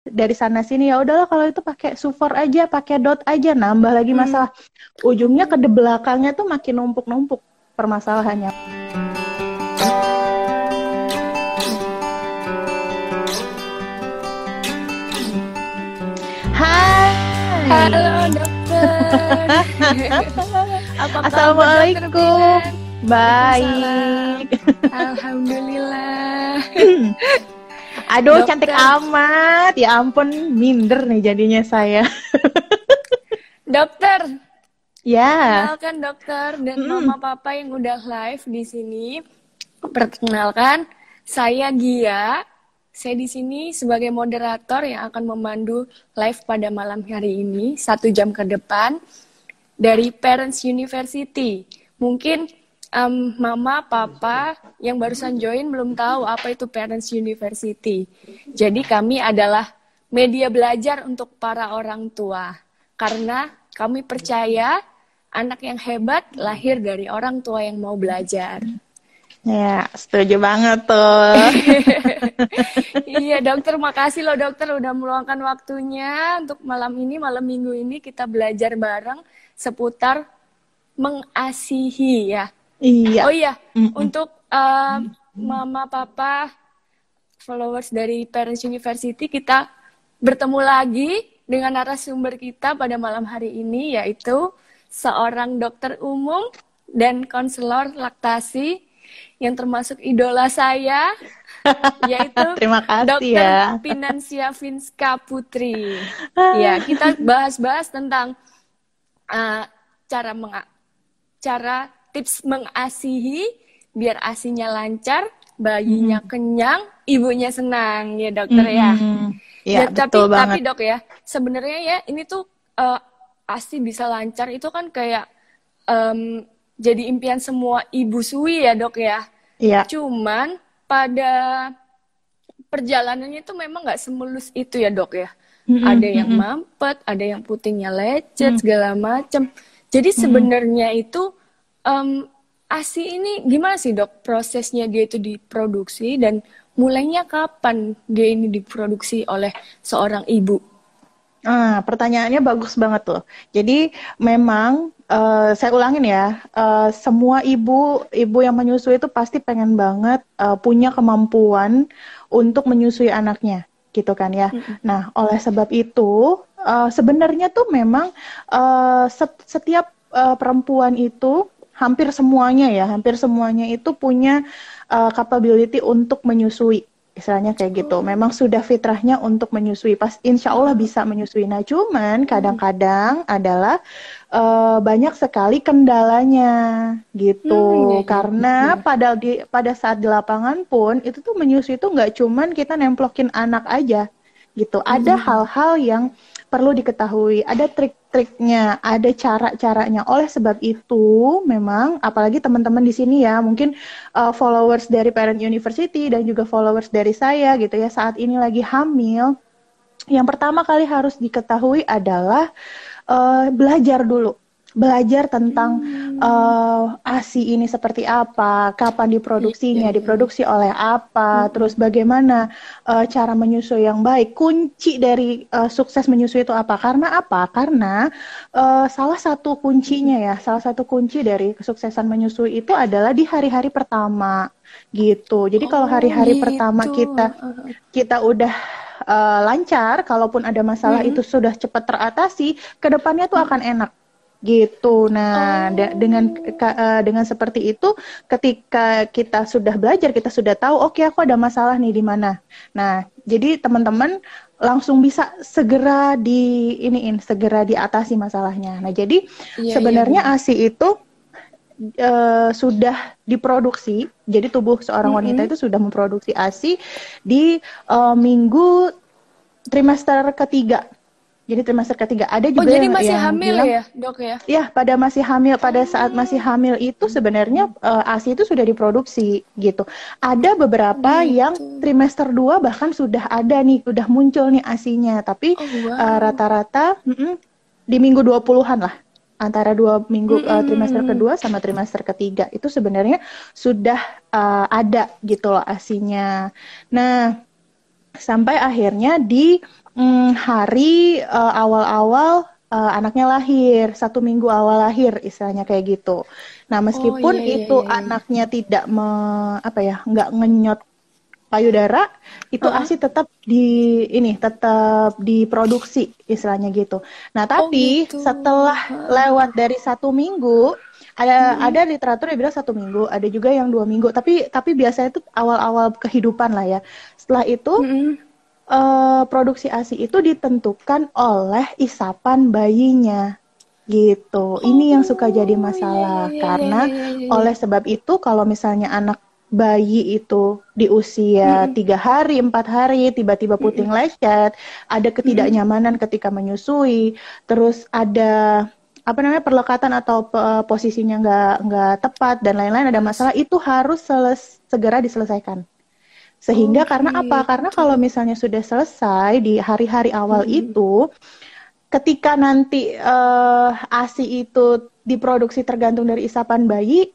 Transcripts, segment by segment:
dari sana sini ya udahlah kalau itu pakai sufor aja, pakai dot aja, nambah lagi Hmm. masalah. Ujungnya ke de- belakangnya tuh makin numpuk-numpuk permasalahannya. Hai. Halo dokter. Apa Assalamualaikum. dokter? Baik. Alhamdulillah. Aduh, Dokter. cantik amat. Ya ampun, minder nih jadinya saya. Dokter, Ya. kenalkan dokter dan mama papa yang udah live di sini. Perkenalkan, saya Gia. Saya di sini sebagai moderator yang akan memandu live pada malam hari ini satu jam ke depan dari Parents University. Mungkin em, mama, papa yang barusan join belum tahu apa itu Parents University. Jadi kami adalah media belajar untuk para orang tua. Karena kami percaya anak yang hebat lahir dari orang tua yang mau belajar. Ya, setuju banget tuh. iya dokter, makasih loh dokter udah meluangkan waktunya untuk malam ini, malam minggu ini kita belajar bareng seputar mengasihi ya. Iya. Oh iya, Mm-mm. untuk uh, mama papa followers dari Parents University kita bertemu lagi dengan narasumber kita pada malam hari ini yaitu seorang dokter umum dan konselor laktasi yang termasuk idola saya yaitu Terima kasih Dokter ya. Pinansia Finska Putri. ya, kita bahas-bahas tentang uh, cara cara tips mengasihi biar asinya lancar, bayinya kenyang, ibunya senang ya dokter ya. Mm-mm. Iya, Ya, tapi betul tapi banget. dok ya, sebenarnya ya ini tuh uh, asi bisa lancar itu kan kayak em, jadi impian semua ibu sui ya dok ya. Iya. Cuman pada perjalanannya itu memang nggak semulus itu ya dok ya. Mm-mm, Ada yang mampet, ada yang putingnya lecet segala macam. Jadi sebenarnya itu em, ASI ini gimana sih dok prosesnya dia itu diproduksi dan mulainya kapan dia ini diproduksi oleh seorang ibu? Ah, pertanyaannya bagus banget tuh. Jadi memang eh, saya ulangin ya, eh, semua ibu ibu yang menyusui itu pasti pengen banget eh, punya kemampuan untuk menyusui anaknya, gitu kan ya. Nah, oleh sebab itu eh, sebenarnya tuh memang eh, set- setiap eh, perempuan itu hampir semuanya ya, hampir semuanya itu punya eh, capability untuk menyusui. Istilahnya kayak gitu. Memang sudah fitrahnya untuk menyusui. Pas insya Allah bisa menyusui. Nah, cuman kadang-kadang adalah eh, banyak sekali kendalanya gitu. Hmm, iya, iya. Karena pada di pada saat di lapangan pun itu tuh menyusui itu nggak cuman kita nemplokin anak aja gitu. Ada hal-hal yang perlu diketahui, ada trik-triknya, ada cara-caranya. Oleh sebab itu, memang apalagi teman-teman di sini ya, mungkin uh, followers dari Parent University dan juga followers dari saya gitu ya, saat ini lagi hamil, yang pertama kali harus diketahui adalah uh, belajar dulu. Belajar tentang uh, ASI ini seperti apa, kapan diproduksinya, diproduksi oleh apa, terus bagaimana uh, cara menyusui yang baik. Kunci dari uh, sukses menyusui itu apa? Karena apa? Karena uh, salah satu kuncinya ya, salah satu kunci dari kesuksesan menyusui itu adalah di hari-hari pertama gitu. Jadi kalau Oh, hari-hari gitu. pertama kita kita udah uh, lancar, kalaupun ada masalah itu sudah cepat teratasi, ke depannya tuh akan enak gitu. Nah, da- dengan uh, dengan seperti itu, ketika kita sudah belajar, kita sudah tahu, oke aku ada masalah nih di mana. Nah, jadi teman-teman langsung bisa segera di iniin, segera diatasi masalahnya. Nah, jadi Iya, sebenarnya ASI itu eh, sudah diproduksi, jadi tubuh seorang wanita itu sudah memproduksi ASI di eh, minggu trimester ketiga. Jadi trimester ketiga ada Oh juga jadi yang, masih yang hamil bilang, ya dok ya? Ya, pada masih hamil, pada saat masih hamil itu sebenarnya eh, ASI itu sudah diproduksi gitu. Ada beberapa yang trimester 2 bahkan sudah ada nih, sudah muncul nih ASINya, tapi Oh, wow. eh, rata-rata mm-mm, di minggu 20-an lah. Antara dua minggu eh, trimester kedua sama trimester ketiga itu sebenarnya sudah eh, ada gitu loh ASINya. Nah, sampai akhirnya di hmm, hari uh, awal-awal uh, anaknya lahir, satu minggu awal lahir istilahnya kayak gitu. Nah meskipun Oh, iya, iya, itu iya, iya. anaknya tidak me, apa ya nggak ngenyot payudara, itu Heeh. ASI tetap di ini tetap diproduksi istilahnya gitu. Nah tapi gitu. setelah lewat dari satu minggu ada ada literatur yang bilang satu minggu, ada juga yang dua minggu. Tapi tapi biasanya itu awal-awal kehidupan lah ya. Setelah itu Mm-mm. Eh, produksi ASI itu ditentukan oleh isapan bayinya gitu. Ini yang suka jadi Oh, masalah iya, iya, iya, karena iya, iya, iya. oleh sebab itu kalau misalnya anak bayi itu di usia tiga hari, empat hari tiba-tiba puting lecet, ada ketidaknyamanan ketika menyusui, terus ada apa namanya perlekatan atau pe- posisinya nggak nggak tepat dan lain-lain ada masalah itu harus seles- segera diselesaikan. Sehingga Oh, karena apa? Karena kalau misalnya sudah selesai di hari-hari awal Mm-mm. itu, ketika nanti eh, ASI itu diproduksi tergantung dari isapan bayi,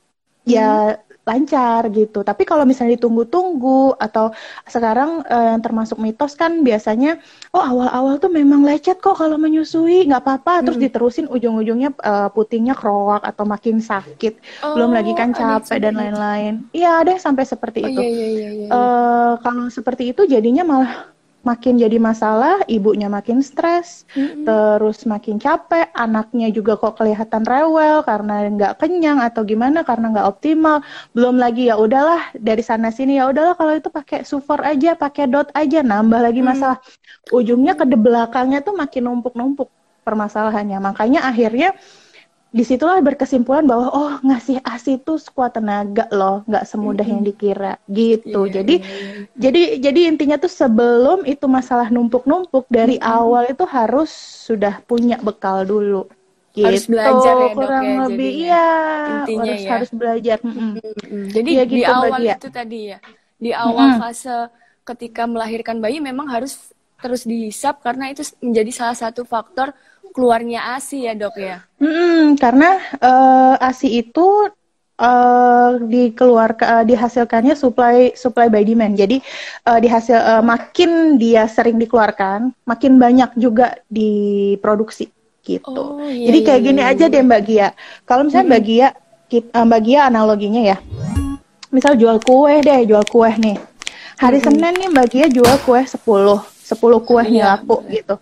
ya lancar gitu. Tapi kalau misalnya ditunggu-tunggu atau sekarang eh, yang termasuk mitos kan biasanya, oh awal-awal tuh memang lecet kok kalau menyusui, nggak apa-apa. Terus Mm. diterusin ujung-ujungnya eh, putingnya kroak atau makin sakit. Belum lagi kan Oh, capek dan lain-lain. Iya ada yang sampai seperti Oh itu. iya iya iya iya. Eh, kalau seperti itu jadinya malah makin jadi masalah, ibunya makin stres, Mm-mm. terus makin capek, anaknya juga kok kelihatan rewel karena nggak kenyang atau gimana karena nggak optimal. Belum lagi ya udahlah dari sana sini ya udahlah kalau itu pakai sufor aja, pakai dot aja, nambah lagi Hmm. masalah. Ujungnya ke belakangnya tuh makin numpuk-numpuk permasalahannya. Makanya akhirnya di situlah berkesimpulan bahwa oh ngasih ASI itu sekuat tenaga loh, nggak semudah yang dikira gitu. Iya, Jadi iya, iya. jadi jadi intinya tuh sebelum itu masalah numpuk-numpuk dari awal itu harus sudah punya bekal dulu. Gitu. Harus belajar ya, Dok, kurang ya, lebih jadinya. iya Intinya harus ya. harus belajar. Mm-mm. Mm-mm. Jadi di gitu, Mbak awal Gia. itu tadi ya, di awal Mm-mm. fase ketika melahirkan bayi memang harus terus dihisap karena itu menjadi salah satu faktor keluarnya ASI ya dok ya. Mm-mm, karena eh, ASI itu eh dikeluarkan eh, dihasilkannya supply supply by demand. Jadi eh, dihasil eh, makin dia sering dikeluarkan, makin banyak juga diproduksi gitu. Oh, iya, Jadi iya, kayak gini iya, aja iya. deh Mbak Gia. Kalau misalnya Mbak Gia, kit- eh, Mbak Gia analoginya ya. Misal jual kue deh, jual kue nih. Hari Senin nih Mbak Gia jual kue 10, 10 kue nih Iya, laku gitu.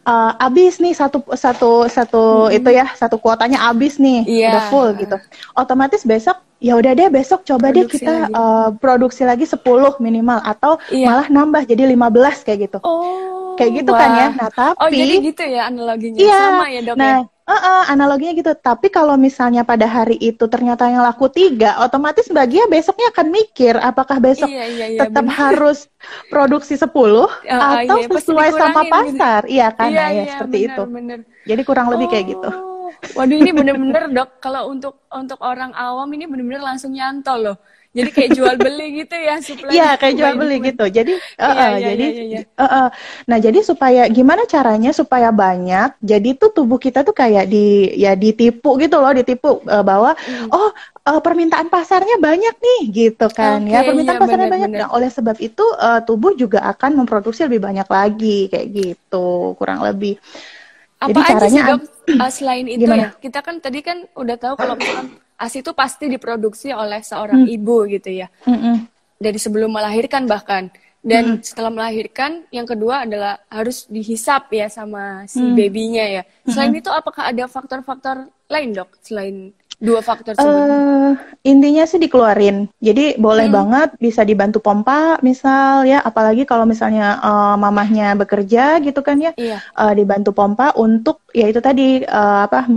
Eh, abis nih satu satu satu itu ya satu kuotanya abis nih Iya. udah full gitu otomatis besok ya udah deh besok coba deh Produksi kita lagi. eh, produksi lagi 10 minimal atau Iya. malah nambah jadi 15 kayak gitu Oh. Kayak gitu kan ya wah. nah tapi Oh jadi gitu ya analoginya Iya. sama ya dok nah, ya. eh-eh, analoginya gitu. Tapi kalau misalnya pada hari itu ternyata yang laku tiga, otomatis Mbak Gia besoknya akan mikir apakah besok Iya iya iya. tetap bener. harus produksi 10 Ah, ah, atau iya, sesuai sama gitu. pasar. Iya kan? Iya Nah, ya iya seperti bener, itu. bener. Jadi kurang lebih kayak gitu. Oh, Waduh ini bener-bener dok, kalau untuk untuk orang awam ini bener-bener langsung nyantol loh. Jadi kayak jual beli gitu ya suplai. Iya, kayak jual beli gitu. Jadi, Iya, eh-eh, iya, jadi, iya, iya. eh-eh. nah jadi supaya gimana caranya supaya banyak? Jadi tuh tubuh kita tuh kayak di ya ditipu gitu loh, ditipu eh, bahwa Hmm. oh eh, permintaan pasarnya banyak nih gitu kan ya Oke, permintaan iya, pasarnya benar, banyak. benar. Nah, oleh sebab itu eh, tubuh juga akan memproduksi lebih banyak lagi kayak gitu kurang lebih. Apa Jadi aja sih caranya dok uh, selain itu Gimana? ya? Kita kan tadi kan udah tahu kalau misalkan ASI itu pasti diproduksi oleh seorang Hmm. ibu gitu ya. Mm-mm. Dari sebelum melahirkan bahkan. Dan setelah melahirkan yang kedua adalah harus dihisap ya sama si Hmm. babynya ya. Selain itu apakah ada faktor-faktor lain dok selain dua faktor tersebut? Eh, intinya sih dikeluarin. Jadi boleh Hmm. banget bisa dibantu pompa, misal ya, apalagi kalau misalnya eh, mamahnya bekerja gitu kan ya, Iya. eh, dibantu pompa untuk ya itu tadi eh, apa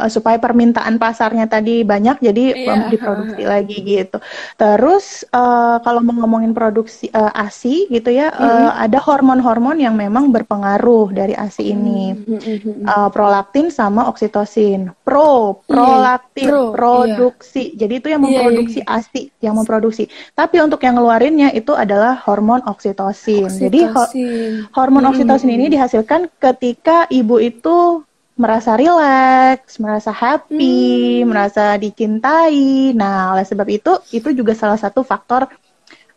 eh, supaya permintaan pasarnya tadi banyak jadi Iya. em, diproduksi lagi gitu. Terus eh, kalau mau ngomongin produksi eh, ASI gitu ya, eh, ada hormon-hormon yang memang berpengaruh dari ASI ini. Hmm. Uh, prolaktin sama oksitosin. Pro, prolaktin, Iya, pro, iya. produksi. Jadi itu yang Iya, iya, memproduksi ASI, yang memproduksi. Tapi untuk yang ngeluarinnya itu adalah hormon oksitosin. Jadi ho- Oksitosin. hormon Hmm. oksitosin ini dihasilkan ketika ibu itu merasa rileks, merasa happy, Hmm. merasa dicintai. Nah, oleh sebab itu itu juga salah satu faktor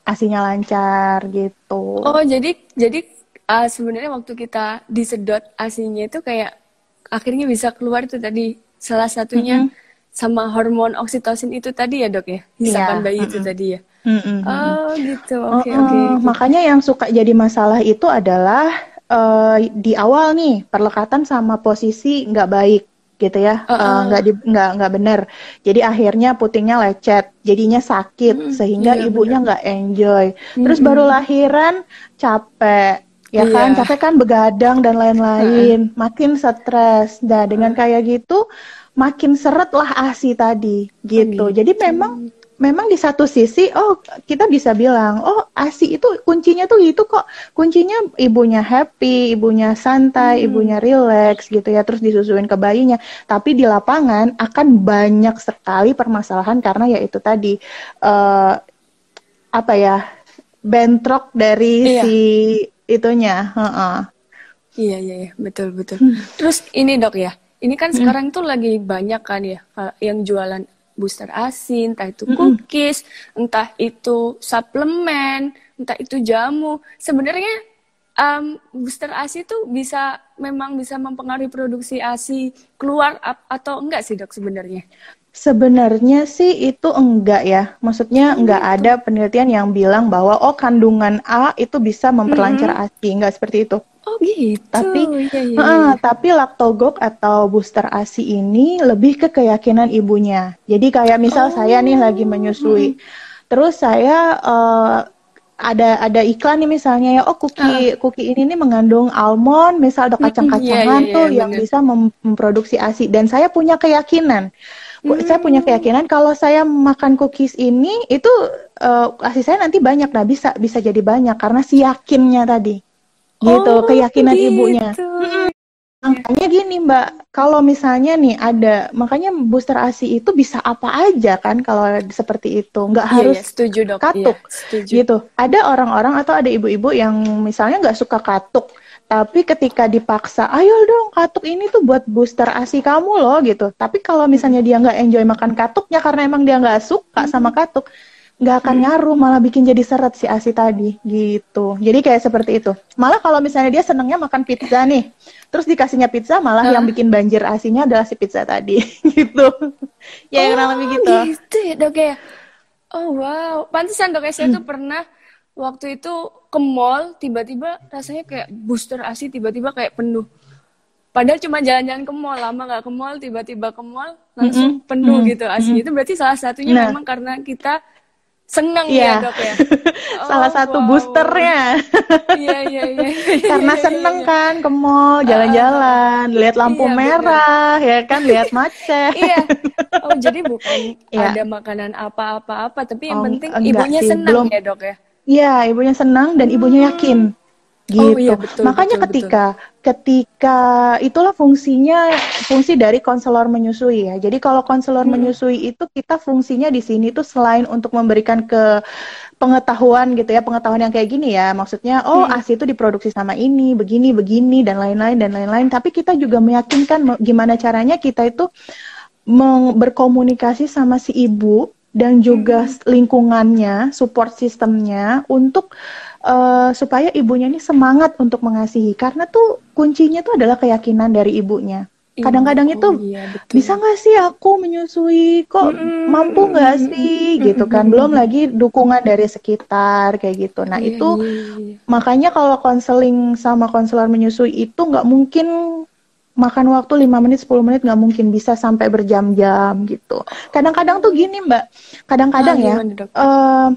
asinya lancar gitu. Oh, jadi jadi uh, sebenarnya waktu kita disedot asinya itu kayak akhirnya bisa keluar itu tadi salah satunya mm -hmm. sama hormon oksitosin itu tadi ya dok ya hisapan yeah. bayi mm -hmm. itu tadi ya mm -hmm. oh gitu oke okay, oke okay, makanya yang suka jadi masalah itu adalah uh, di awal nih perlekatan sama posisi nggak baik gitu ya nggak uh, uh. uh, nggak nggak benar jadi akhirnya putingnya lecet jadinya sakit mm, sehingga iya, ibunya nggak enjoy terus mm -hmm. baru lahiran capek ya yeah. kan capek kan begadang dan lain-lain uh. makin stres nah dengan kayak gitu makin seret lah asi tadi gitu. Oh, gitu. Jadi memang memang di satu sisi oh kita bisa bilang oh asi itu kuncinya tuh itu kok kuncinya ibunya happy ibunya santai hmm. ibunya relax gitu ya terus disusuin ke bayinya tapi di lapangan akan banyak sekali permasalahan karena ya itu tadi uh, apa ya bentrok dari iya. si itunya uh -uh. iya iya betul betul hmm. terus ini dok ya ini kan hmm. sekarang tuh lagi banyak kan ya yang jualan booster ASI, entah itu cookies, mm -hmm. entah itu suplemen, entah itu jamu. Sebenarnya um, booster ASI itu bisa memang bisa mempengaruhi produksi ASI keluar atau enggak sih dok sebenarnya? Sebenarnya sih itu enggak ya. Maksudnya enggak gitu. ada penelitian yang bilang bahwa oh kandungan A itu bisa memperlancar mm -hmm. ASI, enggak seperti itu. Oh gitu. Tapi ya, ya, ya. Uh, tapi laktogok atau booster ASI ini lebih ke keyakinan ibunya. Jadi kayak misal oh. saya nih lagi menyusui. Hmm. Terus saya uh, ada ada iklan nih misalnya ya oh cookie uh. cookie ini nih mengandung almond misal ada kacang-kacangan yeah, yeah, yeah, tuh yeah, yang bener. bisa memproduksi ASI dan saya punya keyakinan hmm. saya punya keyakinan kalau saya makan cookies ini itu uh, ASI saya nanti banyak. Nah bisa bisa jadi banyak karena si yakinnya tadi. Gitu oh, keyakinan gitu. ibunya. Makanya gini mbak kalau misalnya nih ada makanya booster asi itu bisa apa aja kan kalau seperti itu. Nggak iya, harus iya, setuju dok. Katuk. iya, setuju. gitu. Ada orang-orang atau ada ibu-ibu yang misalnya nggak suka katuk tapi ketika dipaksa ayo dong katuk ini tuh buat booster asi kamu loh gitu. Tapi kalau misalnya dia nggak enjoy makan katuknya karena emang dia nggak suka sama katuk nggak akan hmm. ngaruh malah bikin jadi seret si asi tadi gitu. Jadi kayak seperti itu. Malah kalau misalnya dia senengnya makan pizza nih terus dikasihnya pizza malah uh. yang bikin banjir asinya adalah si pizza tadi gitu. Ya oh, kurang lebih gitu. gitu ya dok ya? Oh wow. Pantesan dok ya saya hmm. tuh pernah waktu itu ke mall tiba-tiba rasanya kayak booster asi tiba-tiba kayak penuh Padahal cuma jalan-jalan ke mall, lama nggak ke mall, tiba-tiba ke mall langsung mm -hmm. penuh mm -hmm. gitu asinya. Mm -hmm. Itu berarti salah satunya nah. memang karena kita seneng yeah. ya dok ya oh, salah satu wow. boosternya iya iya iya karena seneng iya, iya. kan ke mall jalan-jalan uh, lihat lampu iya, merah bener. ya kan lihat macet iya oh jadi bukan yeah. ada makanan apa-apa apa tapi yang oh, penting ibunya sih, seneng belum. ya dok ya Iya, ibunya senang dan ibunya yakin. Gitu. Oh, iya, betul, Makanya betul, ketika betul. ketika itulah fungsinya fungsi dari konselor menyusui ya. Jadi kalau konselor hmm. menyusui itu kita fungsinya di sini tuh selain untuk memberikan ke pengetahuan gitu ya, pengetahuan yang kayak gini ya. Maksudnya oh hmm. ASI itu diproduksi sama ini, begini, begini dan lain-lain dan lain-lain. Tapi kita juga meyakinkan gimana caranya kita itu berkomunikasi sama si ibu dan juga hmm. lingkungannya, support sistemnya untuk uh, supaya ibunya ini semangat untuk mengasihi. Karena tuh kuncinya tuh adalah keyakinan dari ibunya. Kadang-kadang itu oh, iya, bisa nggak sih aku menyusui? Kok mm, mampu nggak sih? Mm, gitu kan. Belum lagi dukungan dari sekitar kayak gitu. Nah iya, itu iya, iya. makanya kalau konseling sama konselor menyusui itu nggak mungkin makan waktu 5 menit 10 menit nggak mungkin bisa sampai berjam-jam gitu kadang-kadang tuh gini mbak kadang-kadang ah, ya uh,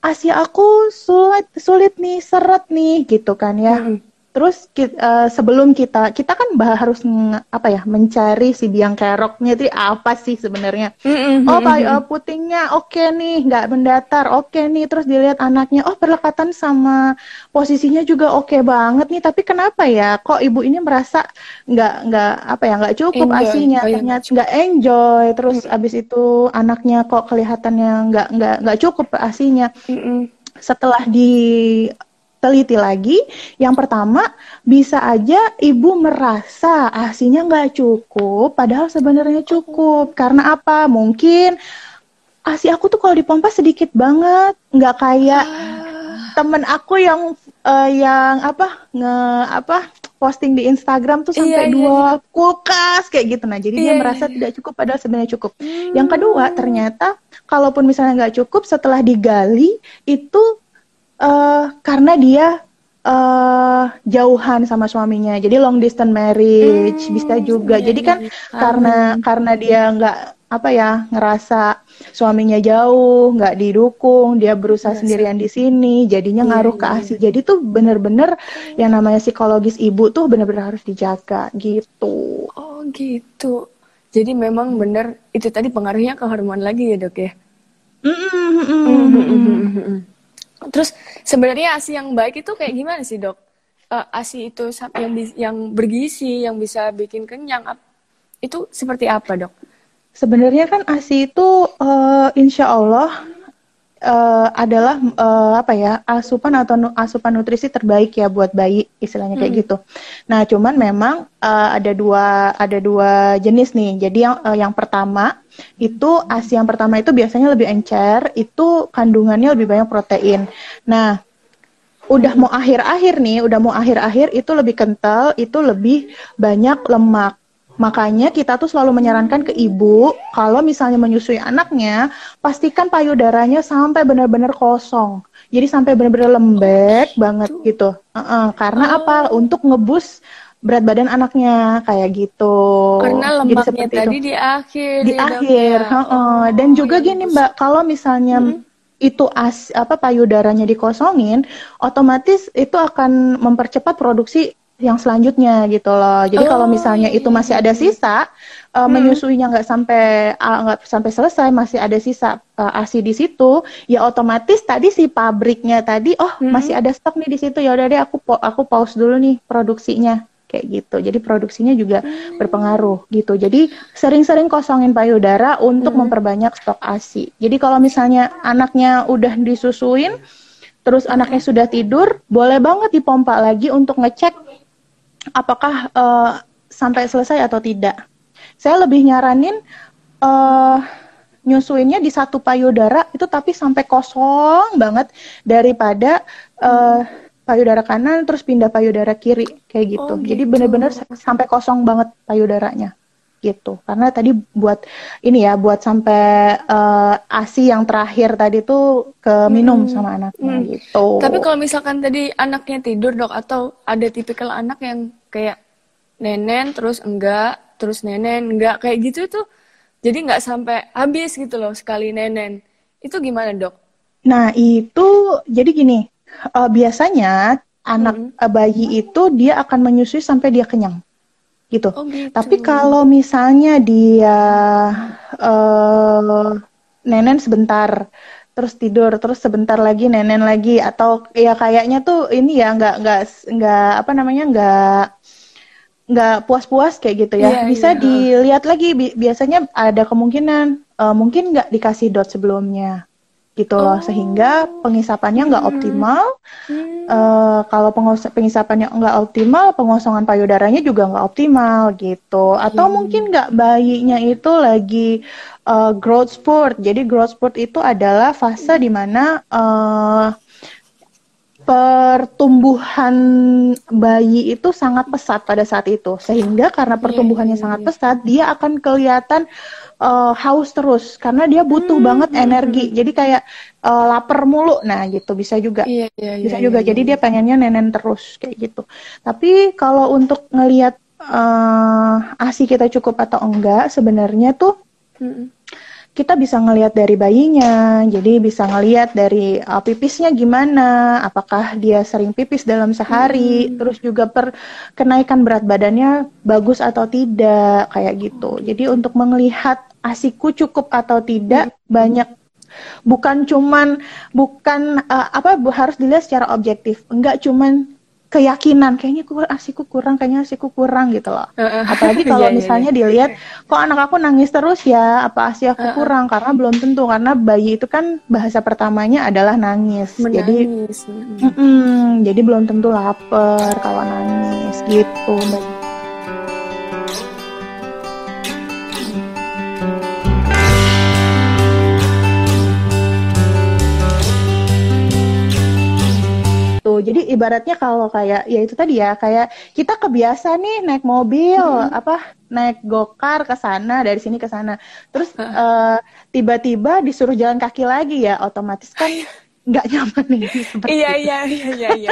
Asia aku sulit sulit nih seret nih gitu kan ya. Hmm. Terus uh, sebelum kita kita kan harus apa ya mencari si biang keroknya itu apa sih sebenarnya? Mm-hmm. Oh pak uh, putingnya oke okay nih nggak mendatar oke okay nih terus dilihat anaknya oh perlekatan sama posisinya juga oke okay banget nih tapi kenapa ya kok ibu ini merasa nggak nggak apa ya nggak cukup enjoy. asinya oh, ternyata nggak enjoy terus mm-hmm. abis itu anaknya kok kelihatannya nggak nggak nggak cukup asinya. Mm-hmm. Setelah di teliti lagi. Yang pertama, bisa aja ibu merasa asinya nggak cukup, padahal sebenarnya cukup. Karena apa? Mungkin asi aku tuh kalau dipompa sedikit banget, nggak kayak temen aku yang uh, yang apa nge apa posting di Instagram tuh sampai iya, iya dua iya. kulkas kayak gitu nah jadi iya, dia merasa iya. tidak cukup padahal sebenarnya cukup hmm. yang kedua ternyata kalaupun misalnya nggak cukup setelah digali itu uh, karena dia uh, jauhan sama suaminya. Jadi long distance marriage hmm, bisa juga. iya, jadi kan iya. karena karena dia nggak apa ya ngerasa suaminya jauh nggak didukung dia berusaha sendirian di sini jadinya iya, ngaruh ke iya, asi jadi tuh bener-bener yang namanya psikologis ibu tuh bener-bener harus dijaga gitu. Oh gitu. Jadi memang bener itu tadi pengaruhnya ke hormon lagi ya dok ya terus sebenarnya asi yang baik itu kayak gimana sih dok? Uh, asi itu yang yang bergizi yang bisa bikin kenyang itu seperti apa dok? Sebenarnya kan ASI itu uh, insya Allah uh, adalah uh, apa ya asupan atau nu asupan nutrisi terbaik ya buat bayi istilahnya kayak hmm. gitu. Nah cuman memang uh, ada dua ada dua jenis nih. Jadi yang uh, yang pertama itu ASI yang pertama itu biasanya lebih encer, itu kandungannya lebih banyak protein. Nah udah mau akhir-akhir nih, udah mau akhir-akhir itu lebih kental, itu lebih banyak lemak. Makanya kita tuh selalu menyarankan ke ibu kalau misalnya menyusui anaknya, pastikan payudaranya sampai benar-benar kosong. Jadi sampai benar-benar lembek banget gitu. Uh -uh, karena oh. apa? Untuk ngebus berat badan anaknya kayak gitu. Karena lemaknya Jadi tadi itu. di akhir. Di ya, akhir. Uh -uh. Dan oh, juga ya gini Mbak, kalau misalnya hmm itu as apa payudaranya dikosongin, otomatis itu akan mempercepat produksi yang selanjutnya gitu loh. Jadi oh, kalau misalnya itu masih ada sisa, uh, hmm. menyusuinya nggak sampai nggak uh, sampai selesai masih ada sisa uh, ASI di situ, ya otomatis tadi si pabriknya tadi, oh hmm. masih ada stok nih di situ, ya udah deh aku aku pause dulu nih produksinya kayak gitu. Jadi produksinya juga hmm. berpengaruh gitu. Jadi sering-sering kosongin payudara untuk hmm. memperbanyak stok ASI. Jadi kalau misalnya anaknya udah disusuin, terus anaknya sudah tidur, boleh banget dipompa lagi untuk ngecek apakah uh, sampai selesai atau tidak. Saya lebih nyaranin uh, nyusuinnya di satu payudara itu tapi sampai kosong banget daripada uh, payudara kanan terus pindah payudara kiri kayak gitu. Oh, gitu. Jadi benar-benar sampai kosong banget payudaranya gitu. Karena tadi buat ini ya buat sampai uh, ASI yang terakhir tadi tuh ke minum hmm. sama anaknya hmm. gitu. Tapi kalau misalkan tadi anaknya tidur dok atau ada tipikal anak yang kayak nenen terus enggak terus nenen enggak kayak gitu tuh jadi nggak sampai habis gitu loh sekali nenen itu gimana dok? Nah itu jadi gini uh, biasanya anak hmm. bayi itu dia akan menyusui sampai dia kenyang gitu. Oh, gitu. Tapi kalau misalnya dia uh, nenen sebentar terus tidur terus sebentar lagi nenen lagi atau ya kayaknya tuh ini ya nggak nggak nggak apa namanya nggak nggak puas-puas kayak gitu ya. Yeah, Bisa yeah. dilihat lagi bi biasanya ada kemungkinan uh, mungkin nggak dikasih dot sebelumnya gitu loh oh. sehingga pengisapannya nggak hmm. optimal. Hmm. Uh, kalau pengisapannya nggak optimal, pengosongan payudaranya juga nggak optimal gitu. Atau hmm. mungkin nggak bayinya itu lagi uh, growth spurt. Jadi growth spurt itu adalah fase hmm. di mana uh, pertumbuhan bayi itu sangat pesat pada saat itu sehingga karena iya, pertumbuhannya yeah, yeah, sangat pesat dia akan kelihatan uh, haus terus karena dia butuh hmm, banget hmm, energi. hmm. jadi kayak uh, lapar mulu. Nah gitu bisa juga. Yeah, yeah, bisa yeah, juga. yeah, jadi yeah. dia pengennya nenen terus kayak gitu. Tapi kalau untuk ngelihat uh, asi kita cukup atau enggak sebenarnya tuh hmm. kita bisa ngelihat dari bayinya, jadi bisa ngelihat dari uh, pipisnya gimana, apakah dia sering pipis dalam sehari, hmm. terus juga per kenaikan berat badannya bagus atau tidak, kayak gitu. Jadi untuk melihat asiku cukup atau tidak hmm. banyak bukan cuman bukan uh, apa harus dilihat secara objektif, enggak cuman keyakinan kayaknya aku asiku kurang kayaknya asiku kurang gitu loh. Apalagi kalau yeah, iya, misalnya yeah, dilihat kok anak aku nangis terus ya? Apa asi aku kurang? Karena belum tentu karena bayi itu kan bahasa pertamanya adalah nangis. Menangis. jadi mm -mm, jadi belum tentu lapar kalau nangis gitu mbak ibaratnya kalau kayak ya itu tadi ya kayak kita kebiasa nih naik mobil hmm. apa naik gokar ke sana dari sini ke sana. Terus uh, tiba-tiba disuruh jalan kaki lagi ya otomatis kan nggak nyaman nih iya iya iya iya iya